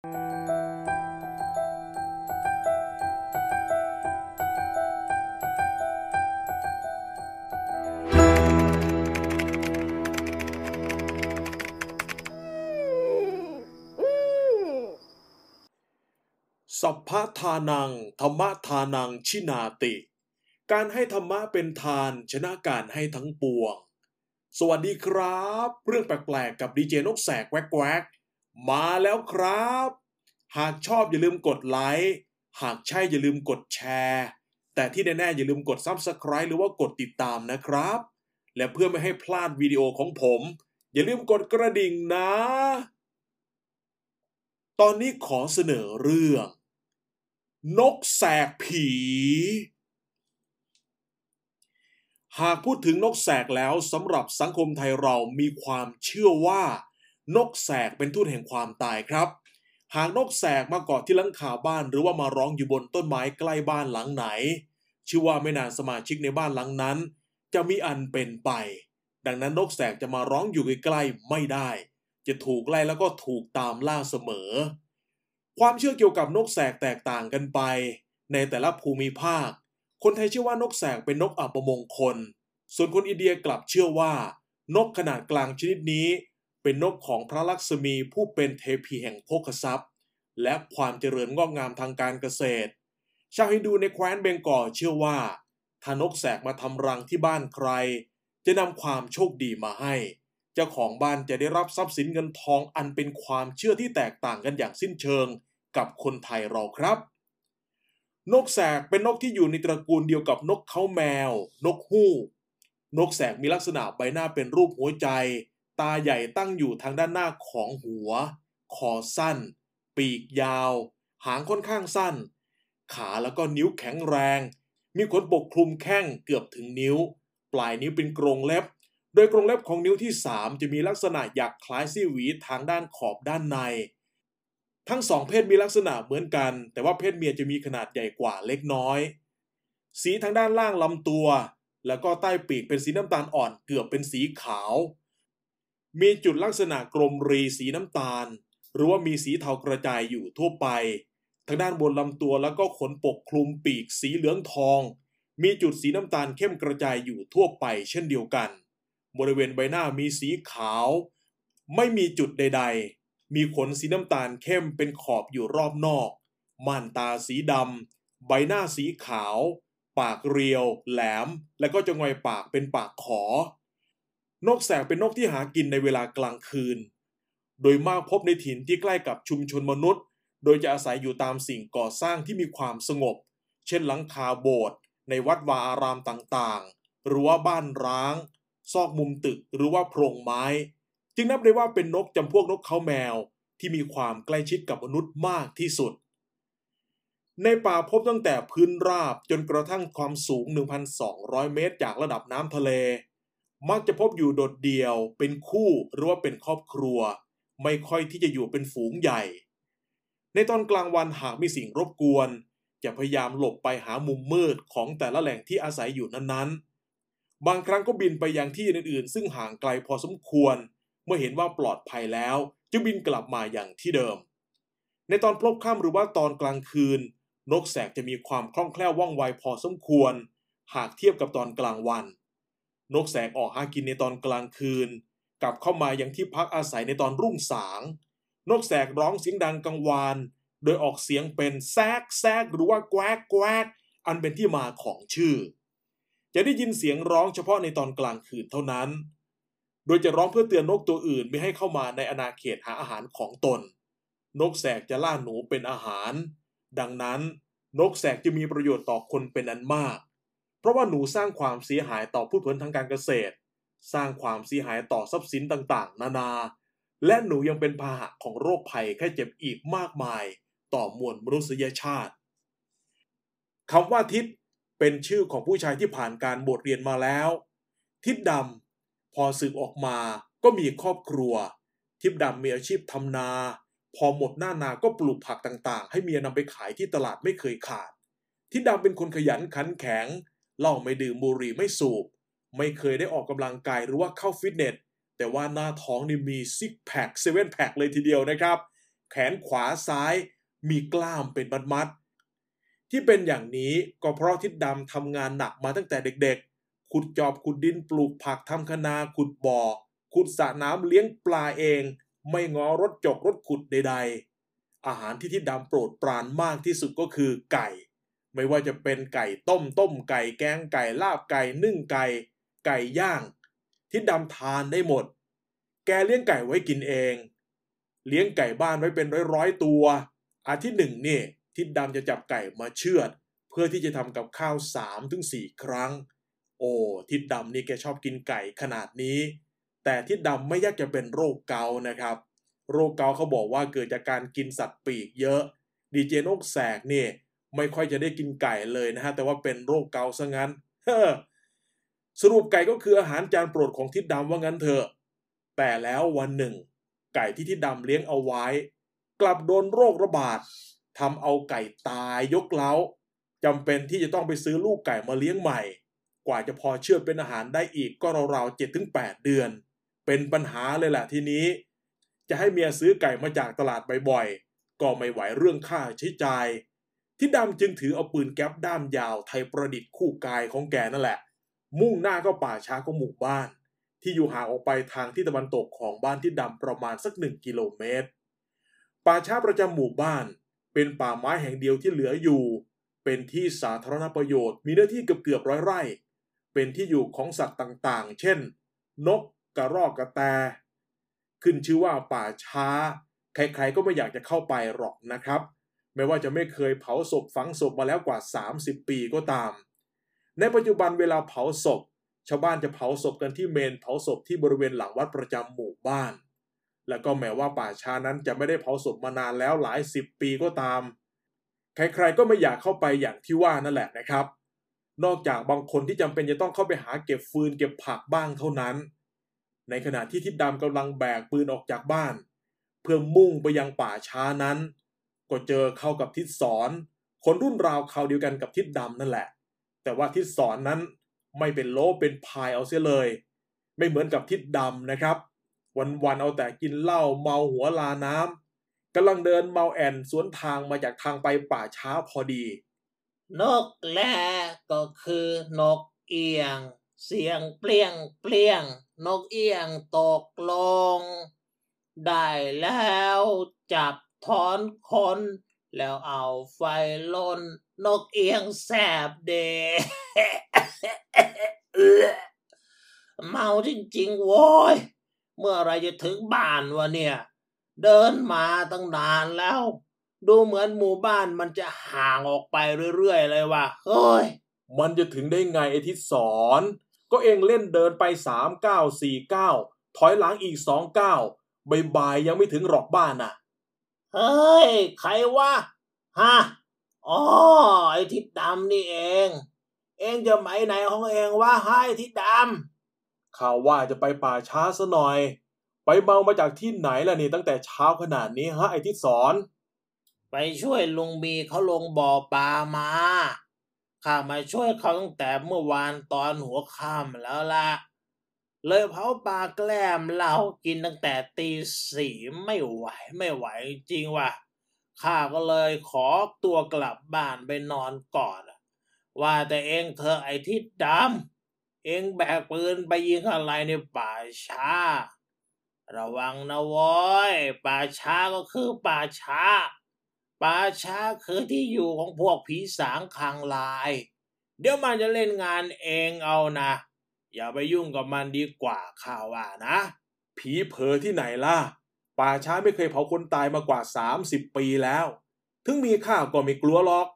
สัพพทานัง ธรรมทานังชินาติ การให้ธรรมะเป็นทานชนะการให้ทั้งปวง สวัสดีครับ เรื่องแปลกๆ กับดีเจนกแสกแวกแวก มาแล้วครับ หากชอบอย่าลืมกดไลค์หากใช่อย่าลืมกดแชร์ แต่ที่แน่ๆอย่าลืมกด Subscribe หรือว่ากดติดตามนะครับ และเพื่อไม่ให้พลาดวิดีโอของผม อย่าลืมกดกระดิ่งนะ ตอนนี้ขอเสนอเรื่อง นกแสกผี หากพูดถึงนกแสกแล้วสำหรับสังคมไทยเรามีความเชื่อว่า นกแสกเป็นทูตแห่งความตายครับ หากนกแสกมาเกาะที่หลังคาบ้าน หรือว่ามาร้องอยู่บนต้นไม้ใกล้บ้านหลังไหน ชื่อว่าไม่นานสมาชิกในบ้านหลังนั้น จะมีอันเป็นไป ดังนั้นนกแสกจะมาร้องอยู่ใกล้ๆไม่ได้ จะถูกไล่แล้วก็ถูกตามล่าเสมอ ความเชื่อเกี่ยวกับนกแสกแตกต่างกันไป ในแต่ละภูมิภาค คนไทยเชื่อว่านกแสกเป็นนกอัปมงคล ส่วนคนอินเดียกลับเชื่อว่า นกขนาดกลางชนิดนี้ เป็นนกของพระลักษมีผู้เป็นเทพีแห่งโภคทรัพย์ และความเจริญงอกงามทางการเกษตร ชาวฮินดูในแคว้นเบงกอลเชื่อว่า ถ้านกแสกมาทำรังที่บ้านใคร จะนำความโชคดีมาให้ เจ้าของบ้านจะได้รับทรัพย์สินเงินทองอันเป็นความเชื่อที่แตกต่างกันอย่างสิ้นเชิงกับคนไทยเราครับ นกแสกเป็นนกที่อยู่ในตระกูลเดียวกับนกเขาแมว นกฮูกนกแสกมีลักษณะใบหน้าเป็นรูปหัวใจ ตาใหญ่ตั้งอยู่ทางด้านหน้าของหัว คอสั้น ปีกยาว หางค่อนข้างสั้น ขาแล้วก็นิ้วแข็งแรง มีขนปกคลุมแข้งเกือบถึงนิ้ว ปลายนิ้วเป็นกรงเล็บ โดยกรงเล็บของนิ้วที่ 3 จะมีลักษณะอยากคล้ายซี่หวีทางด้านขอบด้านใน ทั้งสองเพศมีลักษณะเหมือนกัน แต่ว่าเพศเมียจะมีขนาดใหญ่กว่าเล็กน้อย สีทางด้านล่างลำตัว แล้วก็ใต้ปีกเป็นสีน้ำตาลอ่อนเกือบเป็นสีขาว มีจุดลักษณะกลมรีสีน้ำตาล หรือว่ามีสีเทากระจายอยู่ทั่วไป ทางด้านบนลำตัวแล้วก็ขนปกคลุมปีกสีเหลืองทอง มีจุดสีน้ำตาลเข้มกระจายอยู่ทั่วไป เช่นเดียวกัน บริเวณใบหน้ามีสีขาว ไม่มีจุดใด ๆ มีขนสีน้ำตาลเข้มเป็นขอบอยู่รอบนอก ม่านตาสีดำใบหน้าสีขาว ปากเรียว แหลม และก็จะงอยปากเป็นปากขอ นกแสกเป็นนกที่หากินในเวลากลางคืน โดยมากพบในถิ่นที่ใกล้กับชุมชนมนุษย์ โดยจะอาศัยอยู่ตามสิ่งก่อสร้างที่มีความสงบ เช่นหลังคาโบสถ์ในวัดวาอารามต่างๆ หรือว่าบ้านร้าง ซอกมุมตึกหรือว่าโพรงไม้ จึงนับได้ว่าเป็นนกจำพวกนกเขาแมวที่มีความใกล้ชิดกับมนุษย์มากที่สุด ในป่าพบตั้งแต่พื้นราบจนกระทั่งความสูง 1,200 เมตร จากระดับน้ำทะเล มักจะพบอยู่โดดเดี่ยว เป็นคู่หรือว่าเป็นครอบครัว ไม่ค่อยที่จะอยู่เป็นฝูงใหญ่ ในตอนกลางวันหากมีสิ่งรบกวน จะพยายามหลบไปหามุมมืดของแต่ละแหล่งที่อาศัยอยู่นั้นๆ บางครั้งก็บินไปยังที่อื่นๆ ซึ่งห่างไกลพอสมควร เมื่อเห็นว่าปลอดภัยแล้วจะบินกลับมาอย่างที่เดิม ในตอนพลบค่ำหรือว่าตอนกลางคืน นกแสกจะมีความคล่องแคล่วว่องไวพอสมควร หากเทียบกับตอนกลางวัน นกแสกออกหากินในตอนกลางคืน กลับเข้ามายังที่พักอาศัยในตอนรุ่งสาง นกแสกร้องเสียงดังกังวาน โดยออกเสียงเป็นแซกแซกหรือว่าแกวกแกวกอันเป็นที่มาของชื่อ จะได้ยินเสียงร้องเฉพาะในตอนกลางคืนเท่านั้น โดยจะร้องเพื่อเตือนนกตัวอื่นไม่ให้เข้ามาในอาณาเขตหาอาหารของตน นกแสกจะล่าหนูเป็นอาหาร ดังนั้น นกแสกจะมีประโยชน์ต่อคนเป็นอันมาก เพราะว่าหนูสร้างความเสียหายต่อผู้ผลทางการเกษตร สร้างความเสียหายต่อทรัพย์สินต่างๆ นานา และหนูยังเป็นพาหะของโรคภัยแค่เจ็บอีกมากมายต่อมวลมนุษยชาติคำว่าทิศเป็นชื่อของผู้ชายที่ผ่านการบทเรียนมาแล้ว ทิศดำพอสึกออกมาก็มีครอบครัว ทิศดำมีอาชีพทำนา พอหมดหน้านาก็ปลูกผักต่างๆ ให้เมียนำไปขายที่ตลาดไม่เคยขาด ทิศดำเป็นคนขยันขันแข็ง เหล้าไม่ดื่มบุหรี่ไม่สูบ ไม่เคยได้ออกกำลังกายหรือว่าเข้าฟิตเนส แต่ว่าหน้าท้องนี่มีซิกแพคเซเว่นแพคเลยทีเดียวนะครับ แขนขวาซ้ายมีกล้ามเป็นมัดๆที่เป็นอย่างนี้ก็เพราะทิดดำทำงานหนักมาตั้งแต่เด็กๆ ขุดจอบขุดดินปลูกผักทำคะนาขุดบ่อ ขุดสระน้ำเลี้ยงปลาเอง ไม่งอรถจกรถขุดใด ๆ อาหารที่ทิดดำโปรดปรานมากที่สุดก็คือไก่ ไม่ว่าจะเป็นไก่ต้มต้มไก่แกงไก่ลาบไก่นึ่งไก่ไก่ย่างทิดดำทานได้หมด แกเลี้ยงไก่ไว้กินเอง เลี้ยงไก่บ้านไว้เป็นร้อยๆตัว อาทิตย์หนึ่งเนี่ยทิดดำจะจับไก่มาเชือด เพื่อที่จะทำกับข้าวสามถึงสี่ครั้ง โอ้ทิดดำนี่แกชอบกินไก่ขนาดนี้ แต่ทิดดำไม่ยากจะเป็นโรคเกาต์นะครับ โรคเกาต์เขาบอกว่าเกิดจากการกินสัตว์ปีกเยอะ ดีเจนกแสกเนี่ย ไม่ค่อยจะได้กินไก่เลยนะฮะแต่ว่าเป็นโรคเกาซะงั้นสรุปไก่ก็คืออาหารจานโปรดของทิดดำว่างั้นเถอะ แต่แล้ววันหนึ่ง ไก่ที่ทิดดำเลี้ยงเอาไว้ กลับโดนโรคระบาดทำเอาไก่ตายยกเล้าจำเป็นที่จะต้องไปซื้อลูกไก่มาเลี้ยงใหม่ กว่าจะพอเชื่อเป็นอาหารได้อีกก็ราวๆเจ็ดถึงแปดเดือน เป็นปัญหาเลยแหละทีนี้ จะให้เมียซื้อไก่มาจากตลาดบ่อยๆก็ไม่ไหวเรื่องค่าใช้จ่าย ทิดดำจึงถือเอาปืนแก๊ปด้ามยาวไทยประดิษฐ์คู่กายของแกนั่นแหละ มุ่งหน้าเข้าป่าช้าของหมู่บ้าน ที่อยู่ห่างออกไปทางที่ตะวันตกของบ้านที่ดำประมาณสักหนึ่งกิโลเมตร ป่าช้าประจำหมู่บ้าน เป็นป่าไม้แห่งเดียวที่เหลืออยู่ เป็นที่สาธารณประโยชน์มีเนื้อที่เกือบเกือบร้อยไร่ เป็นที่อยู่ของสัตว์ต่างๆ เช่น นกกระรอกกระแต ขึ้นชื่อว่าป่าช้า ใครๆก็ไม่อยากจะเข้าไปหรอกนะครับ ไม่ว่าจะไม่เคยเผาศพฝังศพมาแล้วกว่า 30 ปีก็ตาม ในปัจจุบันเวลาเผาศพ ชาวบ้านจะเผาศพกันที่เมนเผาศพที่บริเวณหลังวัดประจำหมู่บ้าน และก็แม้ว่าป่าช้านั้นจะไม่ได้เผาศพมานานแล้วหลายสิบปีก็ตาม ใครๆก็ไม่อยากเข้าไปอย่างที่ว่านั่นแหละนะครับ นอกจากบางคนที่จำเป็นจะต้องเข้าไปหาเก็บฟืนเก็บผักบ้างเท่านั้น ในขณะที่ทิดดำกำลังแบกปืนออกจากบ้าน เพื่อมุ่งไปยังป่าช้านั้น ก็เจอเข้ากับทิศสอน คนรุ่นราวคราเดียวกันกับทิศดำนั่นแหละ แต่ว่าทิศสอนนั้นไม่เป็นโลเป็นพายเอาเสียเลย ไม่เหมือนกับทิศดำนะครับ วันๆเอาแต่กินเหล้าเมาหัวลาน้ำกำลังเดินเมาแอนสวนทางมาจากทางไปป่าช้าพอดี นกแลก็คือนกเอียง เสียงเปลี่ยงเปลี่ยง นกเอียงตกลง ได้แล้วจับ ถอนคนแล้วเอาไฟลนนกเอียงแสบเดเอื้อเมาจริงๆโว้ย เมื่อไรจะถึงบ้านวะเนี่ย เดินมาตั้งนานแล้ว ดูเหมือนหมู่บ้านมันจะห่างออกไปเรื่อยๆเลยว่ะเฮ้ย มันจะถึงได้ไงไอทิศสอน ก็เองเล่นเดินไปสามเก้าสี่เก้าถอยหลังอีกสองเก้าบายๆยังไม่ถึงหรอกบ้านน่ะ เฮ้ย ใครวะฮะอ๋อไอ้ทิดดำนี่เอง เองจะไหมไหนของเองวะให้ทิดดข่าวว่าจะไปป่าช้าซะหน่อย ไปเมามาจากที่ไหนล่ะนี่ตั้งแต่เช้าขนาดนี้ฮะไอ้ทิศสอนำไปช่วยลุงมีเขาลงบ่อปลามาข้ามาช่วยเขาตั้งแต่เมื่อวานตอนหัวค่ำแล้วล่ะ เลยเผาปลาแกล้มเหล้ากินตั้งแต่ตีสี่ไม่ไหวไม่ไหวจริงว่ะข้าก็เลยขอตัวกลับบ้านไปนอนก่อนว่าแต่เองเธอไอ้ทิดดำเองแบกปืนไปยิงอะไรในป่าช้า ระวังนะว้ยป่าช้าก็คือป่าช้า ป่าช้าคือที่อยู่ของพวกผีสางคางลาย เดี๋ยวมันจะเล่นงานเองเอานะ อย่าไปยุ่งกับมันดีกว่าข้าว่านะ ผีเผลอที่ไหนล่ะ ป่าช้าไม่เคยเผาคนตายมากว่า 30 ปีแล้ว ถึงมีข้าก็ไม่กลัวหรอก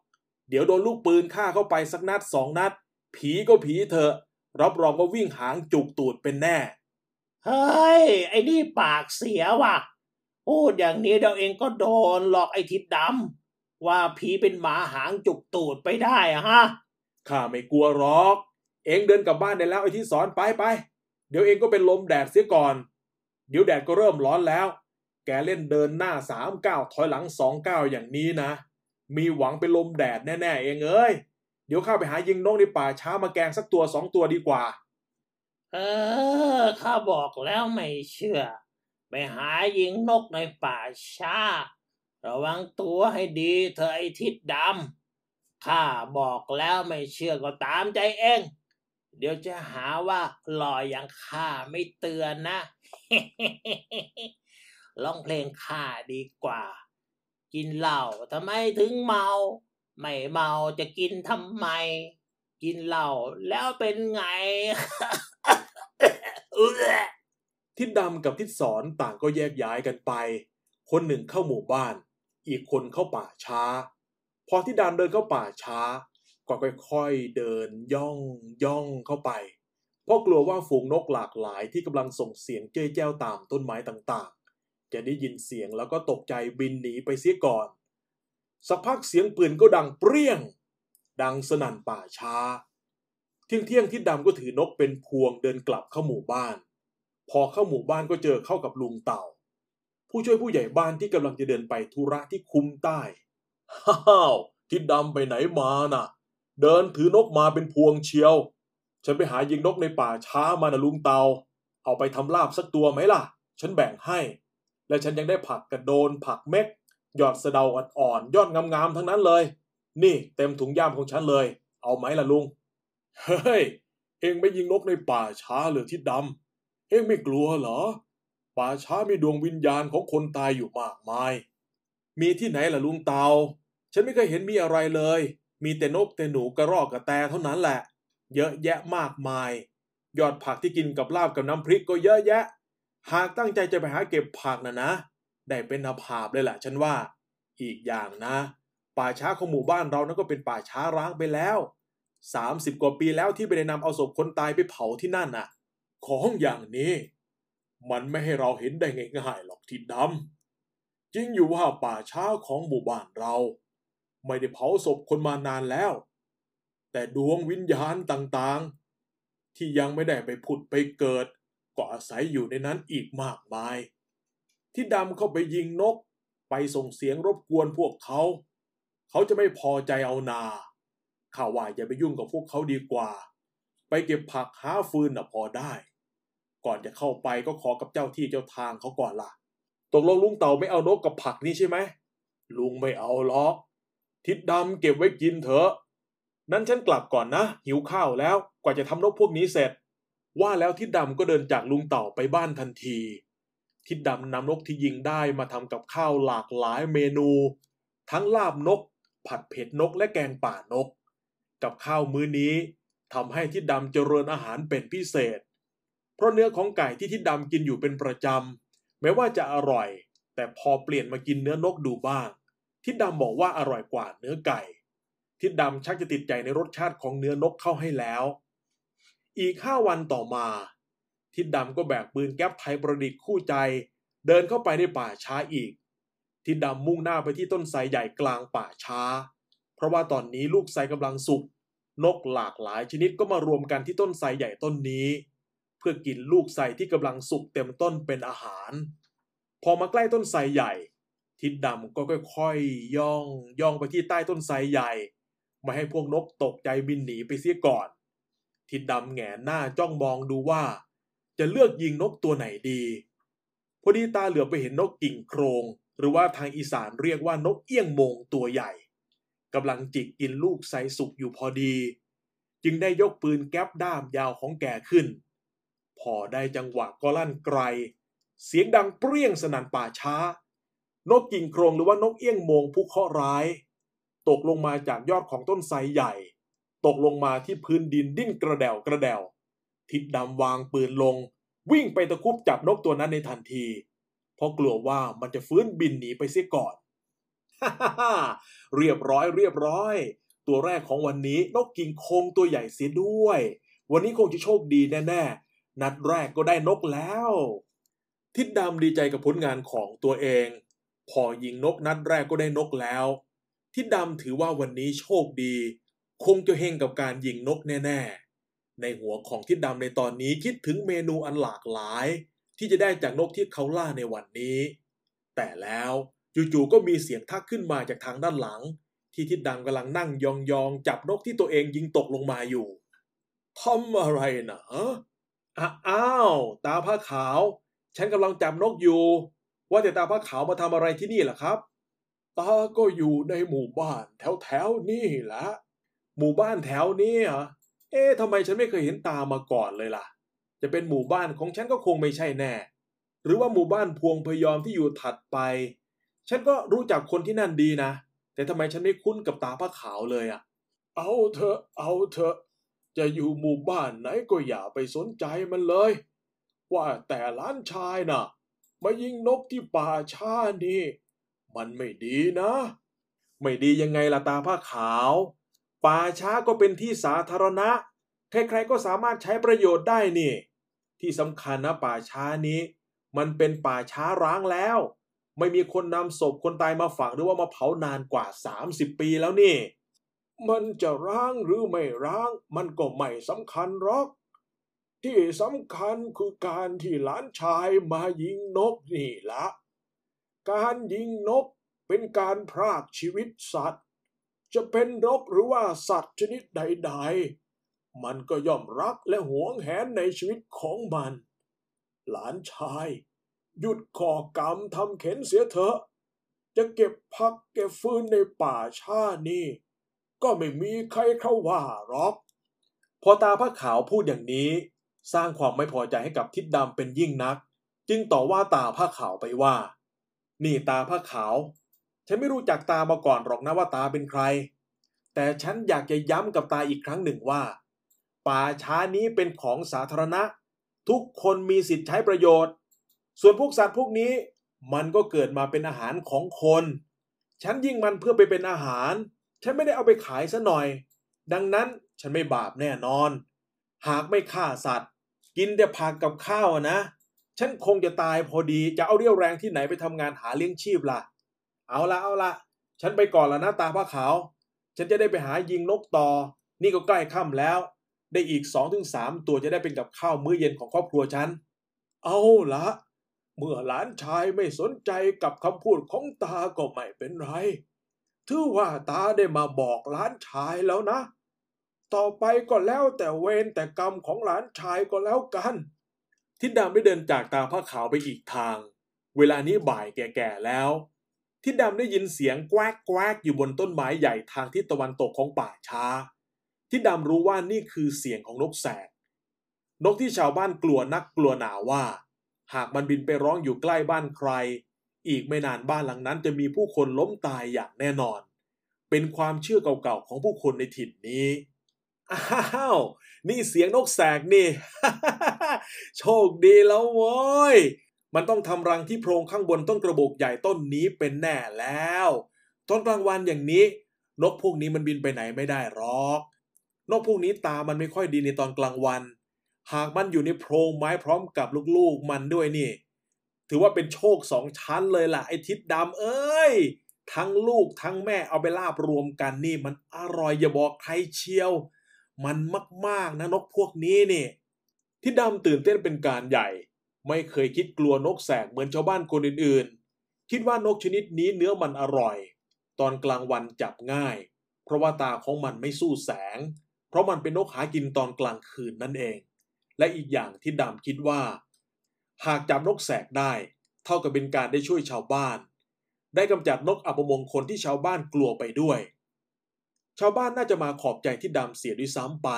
เดี๋ยวโดนลูกปืนฆ่าเข้าไปสักนัดสองนัด ผีก็ผีเถอะ รับรองว่าวิ่งหางจุกตูดเป็นแน่ เฮ้ย ไอ้นี่ปากเสียว่ะ พูดอย่างนี้เดี๋ยวเองก็โดนหลอกไอ้ทิดดำว่าผีเป็นหมาหางจุกตูดไปได้อะฮะ ข้าไม่กลัวหรอก เองเดินกลับบ้านได้แล้วไอ้ที่สอนไปไป เดี๋ยวเองก็เป็นลมแดดเสียก่อน เดี๋ยวแดดก็เริ่มร้อนแล้ว แกเล่นเดินหน้าสามก้าวถอยหลังสองก้าวอย่างนี้นะ มีหวังเป็นลมแดดแน่ๆเองเอ้ย เดี๋ยวข้าไปหายิงนกในป่าช้ามาแกงสักตัวสองตัวดีกว่า เออ ข้าบอกแล้วไม่เชื่อ ไปหายิงนกในป่าช้า ระวังตัวให้ดีเธอไอทิดดำข้าบอกแล้วไม่เชื่อก็ตามใจเอง เดี๋ยวจะหาว่าหล่ออย่างข้าไม่เตือนนะร้องเพลงข้าดีกว่า กินเหล้าทำไมถึงเมา ไม่เมาจะกินทำไม กินเหล้าแล้วเป็นไงทิดดำกับทิดสอนต่างก็แยกย้ายกันไป คนหนึ่งเข้าหมู่บ้าน อีกคนเข้าป่าช้า พอทิดดำเดินเข้าป่าช้า ก็ค่อยๆเดินย่องย่องเข้าไป เพราะกลัวว่าฝูงนกหลากหลายที่กำลังส่งเสียงเจ้ยแจ้วตามต้นไม้ต่างๆ จะได้ยินเสียงแล้วก็ตกใจบินหนีไปเสียก่อน สักพักเสียงปืนก็ดังเปรี้ยง ดังสนั่นป่าช้า เที่ยงเที่ยงทิดดำก็ถือนกเป็นพวงเดินกลับเข้าหมู่บ้าน พอเข้าหมู่บ้านก็เจอเข้ากับลุงเต่า ผู้ช่วยผู้ใหญ่บ้านที่กำลังจะเดินไปธุระที่คุ้มใต้ ฮ่าวทิดดำไปไหนมาน่ะ เดินถือนกมาเป็นพวงเชียว ฉันไปหายิงนกในป่าช้ามานะลุงเตา เอาไปทำลาบสักตัวไหมล่ะ ฉันแบ่งให้ และฉันยังได้ผักกระโดนผักเม็กยอดสะเดาอ่อนๆยอดงามๆทั้งนั้นเลย นี่เต็มถุงย่ามของฉันเลย เอาไหมล่ะลุง เฮ้ย เอ็งไปยิงนกในป่าช้าเหรือทิดดำ เอ็งไม่กลัวเหรอ ป่าช้ามีดวงวิญญาณของคนตายอยู่มากมาย มีที่ไหนล่ะลุงเตา ฉันไม่เคยเห็นมีอะไรเลย มีแต่นกแต่หนูกระรอกกระแตเท่านั้นแหละ เยอะแยะมากมาย ยอดผักที่กินกับลาบกับน้ำพริกก็เยอะแยะ หากตั้งใจจะไปหาเก็บผักนะนะ ได้เป็นอาภาพเลยแหละฉันว่า อีกอย่างนะ ป่าช้าของหมู่บ้านเรานั้นก็เป็นป่าช้าร้างไปแล้วสามสิบกว่าปีแล้วที่ไปได้นำเอาศพคนตายไปเผาที่นั่นน่ะ ของอย่างนี้ มันไม่ให้เราเห็นได้ง่ายๆหรอกที่ดำจริงอยู่ว่าป่าช้าของหมู่บ้านเรา ไม่ได้เผาศพคนมานานแล้ว แต่ดวงวิญญาณต่างๆ ที่ยังไม่ได้ไปผุดไปเกิด ก็อาศัยอยู่ในนั้นอีกมากมาย ที่ดำเข้าไปยิงนกไปส่งเสียงรบกวนพวกเขา เขาจะไม่พอใจเอานาข้าว่าอย่าไปยุ่งกับพวกเขาดีกว่า ไปเก็บผักหาฟืนน่ะพอได้ ก่อนจะเข้าไปก็ขอกับเจ้าที่เจ้าทางเขาก่อนล่ะ ตกลงลุงเต่าไม่เอานกกับผักนี่ใช่ไหมลุงไม่เอาหรอก ทิดดำเก็บไว้กินเถอะ นั้นฉันกลับก่อนนะ หิวข้าวแล้วกว่าจะทำนกพวกนี้เสร็จ ว่าแล้วทิดดำก็เดินจากลุงเต่าไปบ้านทันที ทิดดำนำนกที่ยิงได้มาทำกับข้าวหลากหลายเมนู ทั้งลาบนก ผัดเผ็ดนกและแกงป่านก กับข้าวมื้อนี้ทำให้ทิดดำเจริญอาหารเป็นพิเศษ เพราะเนื้อของไก่ที่ทิดดำกินอยู่เป็นประจำแม้ว่าจะอร่อย แต่พอเปลี่ยนมากินเนื้อนกดูบ้าง ทิดดำบอกว่าอร่อยกว่าเนื้อไก่ ทิดดำชักจะติดใจในรสชาติของเนื้อนกเข้าให้แล้ว อีกห้าวันต่อมา ทิดดำก็แบกปืนแก๊ปไทยประดิษฐ์คู่ใจ เดินเข้าไปในป่าช้าอีก ทิดดำมุ่งหน้าไปที่ต้นไทรใหญ่กลางป่าช้า เพราะว่าตอนนี้ลูกไทรกำลังสุกนกหลากหลายชนิดก็มารวมกันที่ต้นไทรใหญ่ต้นนี้ เพื่อกินลูกไทรที่กำลังสุกเต็มต้นเป็นอาหาร พอมาใกล้ต้นไทรใหญ่ ทิดดำก็ค่อยๆย่องย่องไปที่ใต้ต้นไทรใหญ่ ไม่ให้พวกนกตกใจบินหนีไปเสียก่อน ทิดดำแงนหน้าจ้องมองดูว่า จะเลือกยิงนกตัวไหนดี พอดีตาเหลือบไปเห็นนกกิ่งโครง หรือว่าทางอีสานเรียกว่านกเอี้ยงมงตัวใหญ่กำลังจิกกินลูกไซสุกอยู่พอดี จึงได้ยกปืนแก๊ปด้ามยาวของแกขึ้น พอได้จังหวะก็ลั่นไกล เสียงดังเปรี้ยงสนั่นป่าช้า นกกิ่งโครงหรือว่านกเอี้ยงโมงผู้เคราะห์ร้าย ตกลงมาจากยอดของต้นไทรใหญ่ ตกลงมาที่พื้นดินดิ้นกระเดวกระเดวทิดดำวางปืนลง วิ่งไปตะคุบจับนกตัวนั้นในทันที เพราะกลัวว่ามันจะฟื้นบินหนีไปเสียก่อนฮ่าฮ่าฮ่าเรียบร้อยเรียบร้อย ตัวแรกของวันนี้นกกิ่งโคงตัวใหญ่เสียด้วย วันนี้คงจะโชคดีแน่ๆ นัดแรกก็ได้นกแล้ว ทิดดำดีใจกับผลงานของตัวเอง พอยิงนกนัดแรกก็ได้นกแล้ว ทิดดำถือว่าวันนี้โชคดี คงจะเฮงกับการยิงนกแน่ๆ ในหัวของทิดดำในตอนนี้คิดถึงเมนูอันหลากหลาย ที่จะได้จากนกที่เขาล่าในวันนี้ แต่แล้วจู่ๆก็มีเสียงทักขึ้นมาจากทางด้านหลัง ที่ทิดดำกำลังนั่งยองๆ จับนกที่ตัวเองยิงตกลงมาอยู่ทำอะไรนะอะอ้าว ตาผ้าขาว ฉันกำลังจับนกอยู่ ว่าแต่ตาผ้าขาวมาทำอะไรที่นี่ล่ะครับ ตาก็อยู่ในหมู่บ้านแถวแถวนี่แหละ หมู่บ้านแถวนี้เหรอ เอ๊ะทำไมฉันไม่เคยเห็นตามาก่อนเลยล่ะ จะเป็นหมู่บ้านของฉันก็คงไม่ใช่แน่ หรือว่าหมู่บ้านพวงพยอมที่อยู่ถัดไป ฉันก็รู้จักคนที่นั่นดีนะ แต่ทำไมฉันไม่คุ้นกับตาผ้าขาวเลยอะเอาเถอะ เอาเถอะ จะอยู่หมู่บ้านไหนก็อย่าไปสนใจมันเลย ว่าแต่ล้านชายน่ะ มายิงนกที่ป่าช้านี่ มันไม่ดีนะ ไม่ดียังไงล่ะตาผ้าขาว ป่าช้าก็เป็นที่สาธารณะ ใครๆก็สามารถใช้ประโยชน์ได้นี่ ที่สำคัญนะป่าช้านี้ มันเป็นป่าช้าร้างแล้ว ไม่มีคนนำศพคนตายมาฝังหรือว่ามาเผานานกว่า 30 ปีแล้วนี่ มันจะร้างหรือไม่ร้าง มันก็ไม่สำคัญหรอก ที่สำคัญคือการที่หลานชายมายิงนกนี่ละ การยิงนกเป็นการพรากชีวิตสัตว์ จะเป็นนกหรือว่าสัตว์ชนิดใดๆ มันก็ย่อมรักและหวงแหนในชีวิตของมัน หลานชาย หยุดก่อกรรมทำเข็นเสียเถอะ จะเก็บพักเก็บฟืนในป่าชานี่ ก็ไม่มีใครเขาว่าหรอก พอตาพระขาวพูดอย่างนี้ สร้างความไม่พอใจให้กับทิดดำเป็นยิ่งนัก จึงต่อว่าตาผ้าขาวไปว่า นี่ตาผ้าขาว ฉันไม่รู้จักตามาก่อนหรอกนะว่าตาเป็นใคร แต่ฉันอยากจะย้ำกับตาอีกครั้งหนึ่งว่า ป่าช้านี้เป็นของสาธารณะ ทุกคนมีสิทธิ์ใช้ประโยชน์ ส่วนพวกสัตว์พวกนี้ มันก็เกิดมาเป็นอาหารของคน ฉันยิงมันเพื่อไปเป็นอาหาร ฉันไม่ได้เอาไปขายซะหน่อย ดังนั้นฉันไม่บาปแน่นอน หากไม่ฆ่าสัตว์ กินแต่ผักกับข้าวนะ ฉันคงจะตายพอดี จะเอาเรี่ยวแรงที่ไหนไปทำงานหาเลี้ยงชีพล่ะ เอาละเอาละฉันไปก่อนล้วนะตาผ้าขาว ฉันจะได้ไปหายิงนกต่อ นี่ก็ใกล้ค่ำแล้ว ได้อีกสองถึงสามตัวจะได้เป็นกับข้าวมื้อเย็นของครอบครัวฉัน เอาละเมื่อหลานชายไม่สนใจกับคำพูดของตาก็ไม่เป็นไร ถือว่าตาได้มาบอกหลานชายแล้วนะ ต่อไปก็แล้วแต่เวรแต่กรรมของหลานชายก็แล้วกันทิดดำได้เดินจากตาผ้าขาวไปอีกทาง เวลานี้บ่ายแก่ๆแล้วทิดดำได้ยินเสียงแกวกแกวกอยู่บนต้นไม้ใหญ่ทางทิศตะวันตกของป่าช้าทิดดำรู้ว่านี่คือเสียงของนกแสกนกที่ชาวบ้านกลัวนักกลัวหนาว่า หากมันบินไปร้องอยู่ใกล้บ้านใคร อีกไม่นานบ้านหลังนั้นจะมีผู้คนล้มตายอย่างแน่นอน เป็นความเชื่อเก่าๆของผู้คนในถิ่นนี้ อ้าว นี่เสียงนกแสกนี่ โชคดีแล้วเว้ย มันต้องทำรังที่โพรงข้างบนต้นกระบอกใหญ่ต้นนี้เป็นแน่แล้ว ตอนกลางวันอย่างนี้ นกพวกนี้มันบินไปไหนไม่ได้หรอก นกพวกนี้ตามันไม่ค่อยดีในตอนกลางวัน หากมันอยู่ในโพรงไม้พร้อมกับลูกๆมันด้วยนี่ ถือว่าเป็นโชคสองชั้นเลยล่ะไอ้ทิดดำเอ้ย ทั้งลูกทั้งแม่เอาไปลาบรวมกันนี่มันอร่อยอย่าบอกใครเชียว มันมากๆนะนกพวกนี้นี่ทิดดำตื่นเต้นเป็นการใหญ่ ไม่เคยคิดกลัวนกแสกเหมือนชาวบ้านคนอื่นๆ คิดว่านกชนิดนี้เนื้อมันอร่อย ตอนกลางวันจับง่าย เพราะว่าตาของมันไม่สู้แสง เพราะมันเป็นนกหากินตอนกลางคืนนั่นเอง และอีกอย่างที่ดำคิดว่า หากจับนกแสกได้ เท่ากับเป็นการได้ช่วยชาวบ้าน ได้กำจัดนกอัปมงคลที่ชาวบ้านกลัวไปด้วย ชาวบ้านน่าจะมาขอบใจที่ดำเสียด้วยซ้ำไป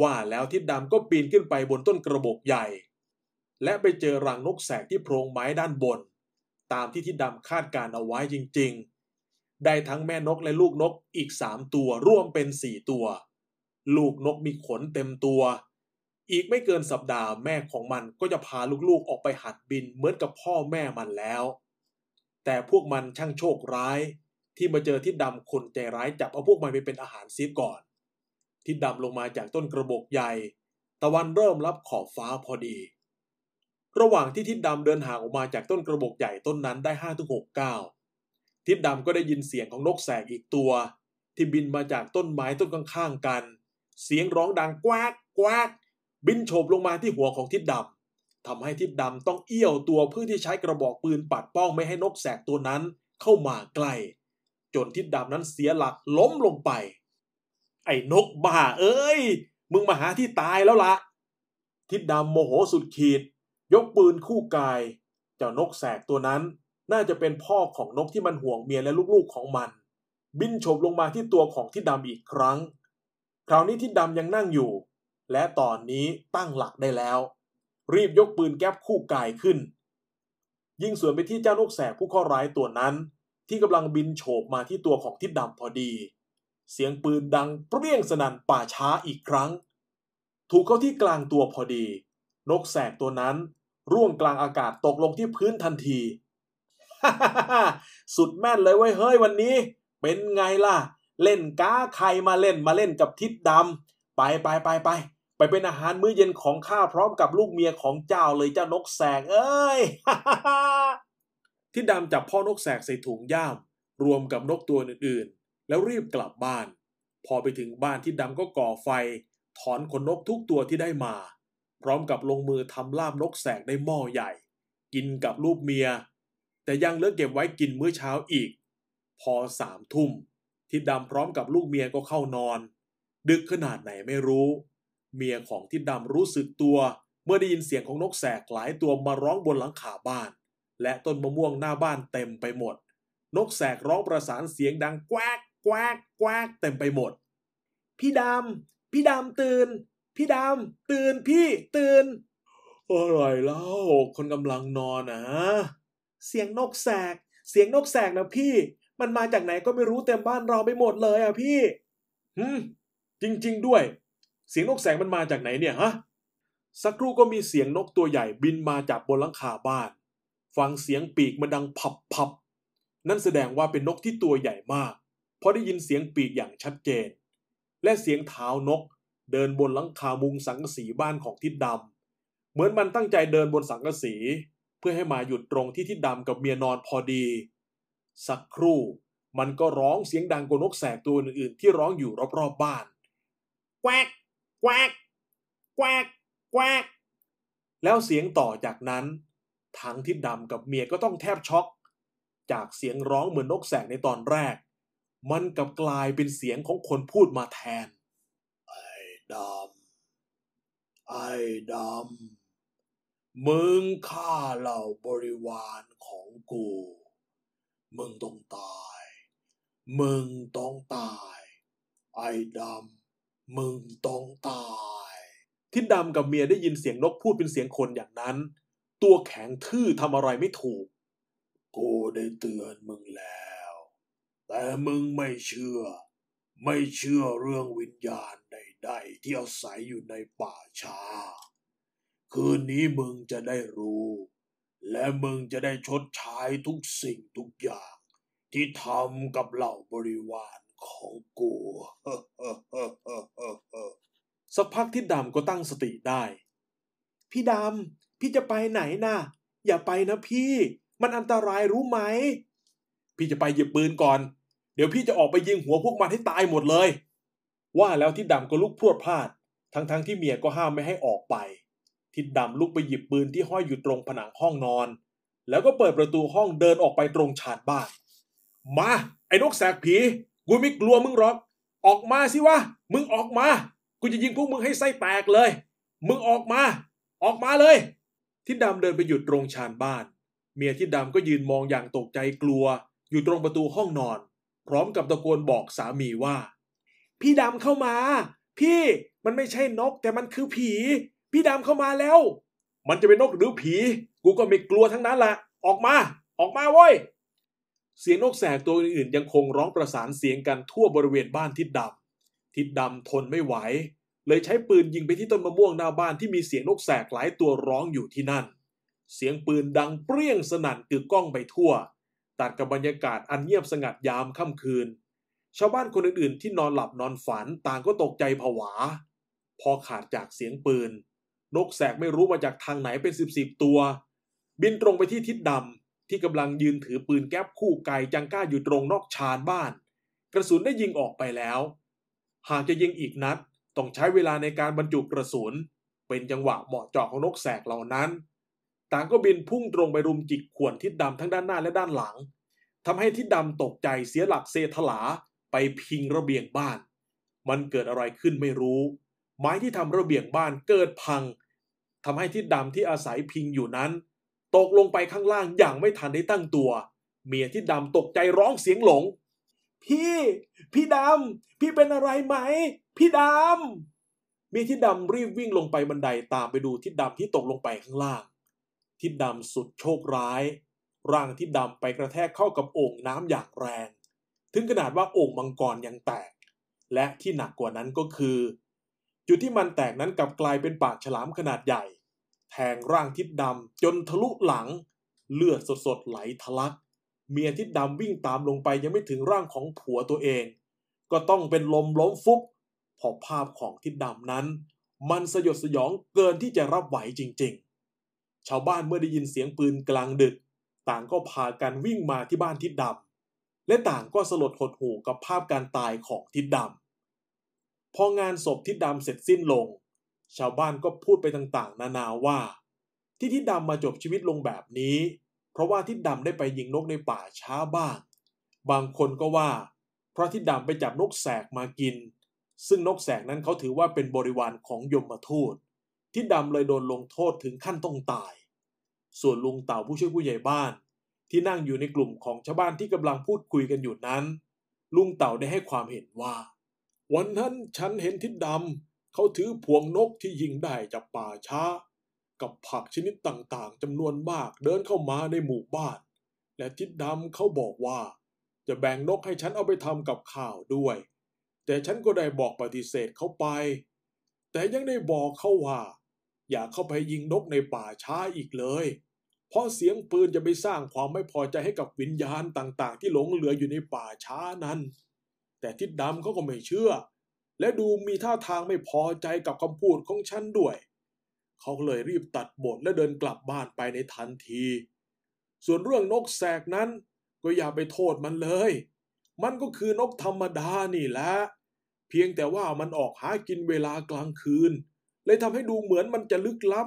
ว่าแล้วทิดดำก็ปีนขึ้นไปบนต้นกระบอกใหญ่ และไปเจอรังนกแสกที่โพรงไม้ด้านบน ตามที่ทิดดำคาดการเอาไว้จริง ๆ ได้ทั้งแม่นกและลูกนกอีกสามตัวร่วมเป็นสี่ตัว ลูกนกมีขนเต็มตัว อีกไม่เกินสัปดาห์แม่ของมันก็จะพาลูกๆออกไปหัดบินเหมือนกับพ่อแม่มันแล้ว แต่พวกมันช่างโชคร้าย ที่มาเจอทิดดำคนใจร้ายจับเอาพวกมันไปเป็นอาหารเสียก่อน ทิดดำลงมาจากต้นกระบอกใหญ่ ตะวันเริ่มรับขอบฟ้าพอดี ระหว่างที่ทิดดำเดินห่างออกมาจากต้นกระบอกใหญ่ต้นนั้นได้ห้าถึงหกก้าวทิดดำก็ได้ยินเสียงของนกแสกอีกตัว ที่บินมาจากต้นไม้ต้นข้างๆกัน เสียงร้องดังแกวกแกวกบินโฉบลงมาที่หัวของทิดดำทำให้ทิดดำต้องเอี้ยวตัวเพื่อที่ใช้กระบอกปืนปัดป้องไม่ให้นกแสกตัวนั้นเข้ามาใกล้ จนทิดดำนั้นเสียหลักล้มลงไป ไอ้นกบ้าเอ้ย มึงมาหาที่ตายแล้วละทิดดำโมโหสุดขีด ยกปืนคู่กาย เจ้านกแสกตัวนั้น น่าจะเป็นพ่อของนกที่มันห่วงเมียและลูกๆของมัน บินโฉบลงมาที่ตัวของทิดดำอีกครั้ง คราวนี้ทิดดำยังนั่งอยู่ และตอนนี้ตั้งหลักได้แล้ว รีบยกปืนแก๊ปคู่กายขึ้น ยิงสวนไปที่เจ้านกแสกผู้ข้อร้ายตัวนั้น ที่กำลังบินโฉบมาที่ตัวของทิดดำพอดี เสียงปืนดังเปรี้ยงสนั่นป่าช้าอีกครั้ง ถูกเข้าที่กลางตัวพอดี นกแสกตัวนั้น ร่วงกลางอากาศตกลงที่พื้นทันที สุดแม่นเลยเว้ยเฮ้ยวันนี้ เป็นไงล่ะ เล่นก้าใครมาเล่นมาเล่นกับทิดดำไปไปไปไปไปเป็นอาหารมื้อเย็นของข้าพร้อมกับลูกเมียของเจ้าเลยเจ้านกแสกเอ้ย ทิดดำจับพ่อนกแสกใส่ถุงย่าม รวมกับนกตัวอื่นๆ แล้วรีบกลับบ้าน พอไปถึงบ้านทิดดำก็ก่อไฟ ถอนขนนกทุกตัวที่ได้มา พร้อมกับลงมือทำลาบนกแสกในหม้อใหญ่ กินกับลูกเมีย แต่ยังเลือเก็บไว้กินมื้อเช้าอีก พอสามทุ่มทิดดำพร้อมกับลูกเมียก็เข้านอน ดึกขนาดไหนไม่รู้ เมียของทิดดำรู้สึกตัว เมื่อได้ยินเสียงของนกแสกหลายตัวมาร้องบนหลังคาบ้าน และต้นมะม่วงหน้าบ้านเต็มไปหมด นกแสกร้องประสานเสียงดังแกวกแกวกแกวกเต็มไปหมด พี่ดำ พี่ดำตื่น พี่ดำ ตื่นพี่ตื่นอะไรเล่าคนกำลังนอนนะเสียงนกแสก เสียงนกแสกนะพี่ มันมาจากไหนก็ไม่รู้เต็มบ้านเราไปหมดเลยอะพี่หืมจริง ๆ ด้วย เสียงนกแสกมันมาจากไหนเนี่ยฮะสักครู่ก็มีเสียงนกตัวใหญ่บินมาจากบนหลังคาบ้าน ฟังเสียงปีกมันดังพับพับนั่นแสดงว่าเป็นนกที่ตัวใหญ่มาก เพราะได้ยินเสียงปีกอย่างชัดเจน และเสียงเท้านก เดินบนหลังคามุงสังกะสีบ้านของทิดดำเหมือนมันตั้งใจเดินบนสังกะสี เพื่อให้มาหยุดตรงที่ทิดดำกับเมียนอนพอดี สักครู่มันก็ร้องเสียงดังกว่านกแสกตัวอื่นๆ ที่ร้องอยู่รอบๆบ้านแกวกแกวกแกวกแกวกแล้วเสียงต่อจากนั้น ทั้งทิดดำกับเมียก็ต้องแทบช็อก จากเสียงร้องเหมือนนกแสกในตอนแรก มันกลับกลายเป็นเสียงของคนพูดมาแทน ไอ้ดำ ไอ้ดำ มึงฆ่าเหล่าบริวารของกู มึงต้องตาย มึงต้องตาย ไอ้ดำ มึงต้องตาย ทิดดำกับเมียได้ยินเสียงนกพูดเป็นเสียงคนอย่างนั้น ตัวแข็งทื่อทำอะไรไม่ถูก กูได้เตือนมึงแล้ว แต่มึงไม่เชื่อ ไม่เชื่อเรื่องวิญญาณใดๆที่อาศัยอยู่ในป่าช้า คืนนี้มึงจะได้รู้ และมึงจะได้ชดใช้ทุกสิ่งทุกอย่าง ที่ทำกับเหล่าบริวารของกูสักพักที่ดำก็ตั้งสติได้ พี่ดำ พี่จะไปไหนนะอย่าไปนะพี่ มันอันตรายรู้ไหม พี่จะไปหยิบปืนก่อน เดี๋ยวพี่จะออกไปยิงหัวพวกมันให้ตายหมดเลย ว่าแล้วทิดดำก็ลุกพรวดพลาด ทั้งๆทที่เมียก็ห้ามไม่ให้ออกไป ทิดดำลุกไปหยิบปืนที่ห้อยอยู่ตรงผนังห้องนอน แล้วก็เปิดประตูห้องเดินออกไปตรงชานบ้าน มา ไอ้นกแสกผี กูไม่กลัวมึงหรอก ออกมาสิวะ มึงออกมา กูจะยิงพวกมึงให้ไส้แตกเลย มึงออกมา ออกมาเลย ทิดดำเดินไปหยุดตรงชานบ้าน เมียทิดดำก็ยืนมองอย่างตกใจกลัว อยู่ตรงประตูห้องนอน พร้อมกับตะโกนบอกสามีว่า พี่ดำเข้ามา พี่มันไม่ใช่นกแต่มันคือผี พี่ดำเข้ามาแล้ว มันจะเป็นนกหรือผี กูก็ไม่กลัวทั้งนั้นละออกมา ออกมาเว้ยเสียงนกแสกตัวอื่นๆยังคงร้องประสานเสียงกันทั่วบริเวณบ้านทิดดำทิดดำทนไม่ไหว เลยใช้ปืนยิงไปที่ต้นมะม่วงหน้าบ้านที่มีเสียงนกแสกหลายตัวร้องอยู่ที่นั่น เสียงปืนดังเปรี้ยงสนั่นกึกก้องไปทั่ว ตัดกับบรรยากาศอันเงียบสงัดยามค่ำคืน ชาวบ้านคนอื่นๆ ที่นอนหลับนอนฝันต่างก็ตกใจผวา พอขาดจากเสียงปืน นกแสกไม่รู้มาจากทางไหนเป็นสิบสิบตัว บินตรงไปที่ทิศดำที่กำลังยืนถือปืนแก๊ปคู่ไกจังก้าอยู่ตรงนอกชานบ้าน กระสุนได้ยิงออกไปแล้ว หากจะยิงอีกนัด ต้องใช้เวลาในการบรรจุกระสุน เป็นจังหวะเหมาะเจาะของนกแสกเหล่านั้น ต่างก็บินพุ่งตรงไปรุมจิกข่วนทิศดำทั้งด้านหน้าและด้านหลังทำให้ทิศดำตกใจเสียหลักเซถลาไปพิงระเบียงบ้าน มันเกิดอะไรขึ้นไม่รู้ ไม้ที่ทำระเบียงบ้านเกิดพังทำให้ทิศดำที่อาศัยพิงอยู่นั้น ตกลงไปข้างล่างอย่างไม่ทันได้ตั้งตัว เมียที่ดำตกใจร้องเสียงหลง พี่ พี่ดำพี่เป็นอะไรไหม พี่ดำมีที่ดำรีบวิ่งลงไปบันไดตามไปดูทิดดำที่ตกลงไปข้างล่าง ทิดดำสุดโชคร้าย ร่างทิดดำไปกระแทกเข้ากับโอ่งน้ำอย่างแรง ถึงขนาดว่าโอ่งมังกรยังแตก และที่หนักกว่านั้นก็คือ จุดที่มันแตกนั้นกลับกลายเป็นปากฉลามขนาดใหญ่ แทงร่างทิดดำจนทะลุหลัง เลือดสดๆไหลทะลัก เมียทิดดำวิ่งตามลงไปยังไม่ถึงร่างของผัวตัวเอง ก็ต้องเป็นลมล้มฟุบ พอภาพของทิดดำนั้น มันสยดสยองเกินที่จะรับไหวจริงๆ ชาวบ้านเมื่อได้ยินเสียงปืนกลางดึก ต่างก็พากันวิ่งมาที่บ้านทิดดำและต่างก็สลดหดหู่กับภาพการตายของทิดดำพองานศพทิดดำเสร็จสิ้นลง ชาวบ้านก็พูดไปต่างๆ นานาว่า ที่ทิดดำมาจบชีวิตลงแบบนี้ เพราะว่าทิดดำได้ไปยิงนกในป่าช้าบ้าง บางคนก็ว่า เพราะทิดดำไปจับนกแสกมากิน ซึ่งนกแสกนั้นเขาถือว่าเป็นบริวารของยมทูตทิดดำเลยโดนลงโทษถึงขั้นต้องตาย ส่วนลุงเต่าผู้ช่วยผู้ใหญ่บ้าน ที่นั่งอยู่ในกลุ่มของชาวบ้านที่กำลังพูดคุยกันอยู่นั้น ลุงเต่าได้ให้ความเห็นว่า วันนั้นฉันเห็นทิดดำเขาถือพวงนกที่ยิงได้จากป่าช้า กับผักชนิดต่างๆจำนวนมากเดินเข้ามาในหมู่บ้าน และทิดดำเขาบอกว่า จะแบ่งนกให้ฉันเอาไปทำกับข้าวด้วย แต่ฉันก็ได้บอกปฏิเสธเขาไป แต่ยังได้บอกเขาว่า อย่าเข้าไปยิงนกในป่าช้าอีกเลย เพราะเสียงปืนจะไปสร้างความไม่พอใจให้กับวิญญาณต่างๆ ที่หลงเหลืออยู่ในป่าช้านั้น แต่ทิดดำเขาก็ไม่เชื่อ และดูมีท่าทางไม่พอใจกับคำพูดของฉันด้วย เขาเลยรีบตัดบทและเดินกลับบ้านไปในทันที ส่วนเรื่องนกแสกนั้นก็อย่าไปโทษมันเลย มันก็คือนกธรรมดานี่แหละ เพียงแต่ว่ามันออกหากินเวลากลางคืน เลยทำให้ดูเหมือนมันจะลึกลับ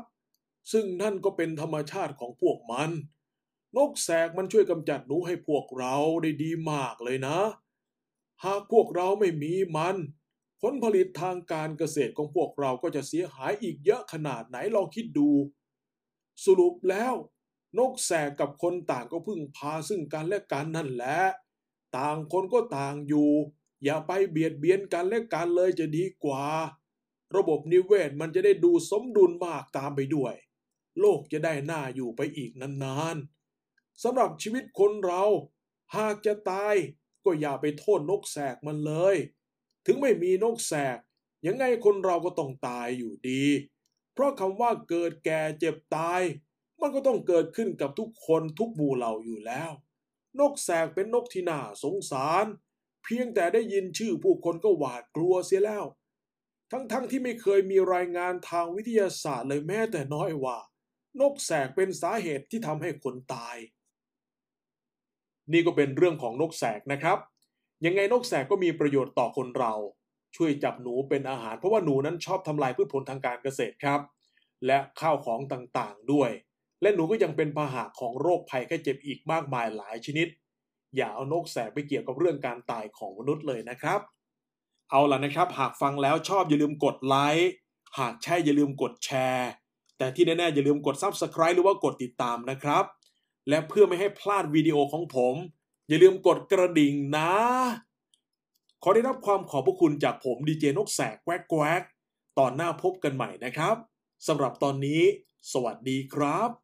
ซึ่งนั่นก็เป็นธรรมชาติของพวกมัน นกแสกมันช่วยกำจัดหนูให้พวกเราได้ดีมากเลยนะ หากพวกเราไม่มีมัน ผลผลิตทางการเกษตรของพวกเราก็จะเสียหายอีกเยอะขนาดไหนลองคิดดู สรุปแล้ว นกแสกกับคนต่างก็พึ่งพาซึ่งกันและกันนั่นแหละ ต่างคนก็ต่างอยู่ อย่าไปเบียดเบียนกันและกันเลยจะดีกว่า ระบบนิเวศมันจะได้ดูสมดุลมากตามไปด้วย โลกจะได้หน่าอยู่ไปอีกนานๆสำหรับชีวิตคนเรา หากจะตายก็อย่าไปโทษนกแสกมันเลย ถึงไม่มีนกแสก ยังไงคนเราก็ต้องตายอยู่ดี เพราะคำว่าเกิดแก่เจ็บตาย มันก็ต้องเกิดขึ้นกับทุกคนทุกหมู่เหล่าอยู่แล้ว นกแสกเป็นนกที่น่าสงสาร เพียงแต่ได้ยินชื่อผู้คนก็หวาดกลัวเสียแล้ว ทั้งๆทที่ไม่เคยมีรายงานทางวิทยาศาสตร์เลยแม้แต่น้อยว่า นกแสกเป็นสาเหตุที่ทำให้คนตาย นี่ก็เป็นเรื่องของนกแสกนะครับ ยังไงนกแสกก็มีประโยชน์ต่อคนเรา ช่วยจับหนูเป็นอาหารเพราะว่าหนูนั้นชอบทำลายพืชผลทางการเกษตรครับ และข้าวของต่างๆด้วย และหนูก็ยังเป็นพาหะของโรคภัยแค่เจ็บอีกมากมายหลายชนิด อย่าเอานกแสกไปเกี่ยวกับเรื่องการตายของมนุษย์เลยนะครับ เอาล่ะนะครับ หากฟังแล้วชอบอย่าลืมกดไลค์หากใช่อย่าลืมกดแชร์ แต่ที่แน่ๆอย่าลืมกด Subscribe หรือว่ากดติดตามนะครับ และเพื่อไม่ให้พลาดวิดีโอของผม อย่าลืมกดกระดิ่งนะ ขอได้รับความขอบพระคุณจากผมดีเจนกแสกแควกแวกตอนหน้าพบกันใหม่นะครับสำหรับตอนนี้ สวัสดีครับ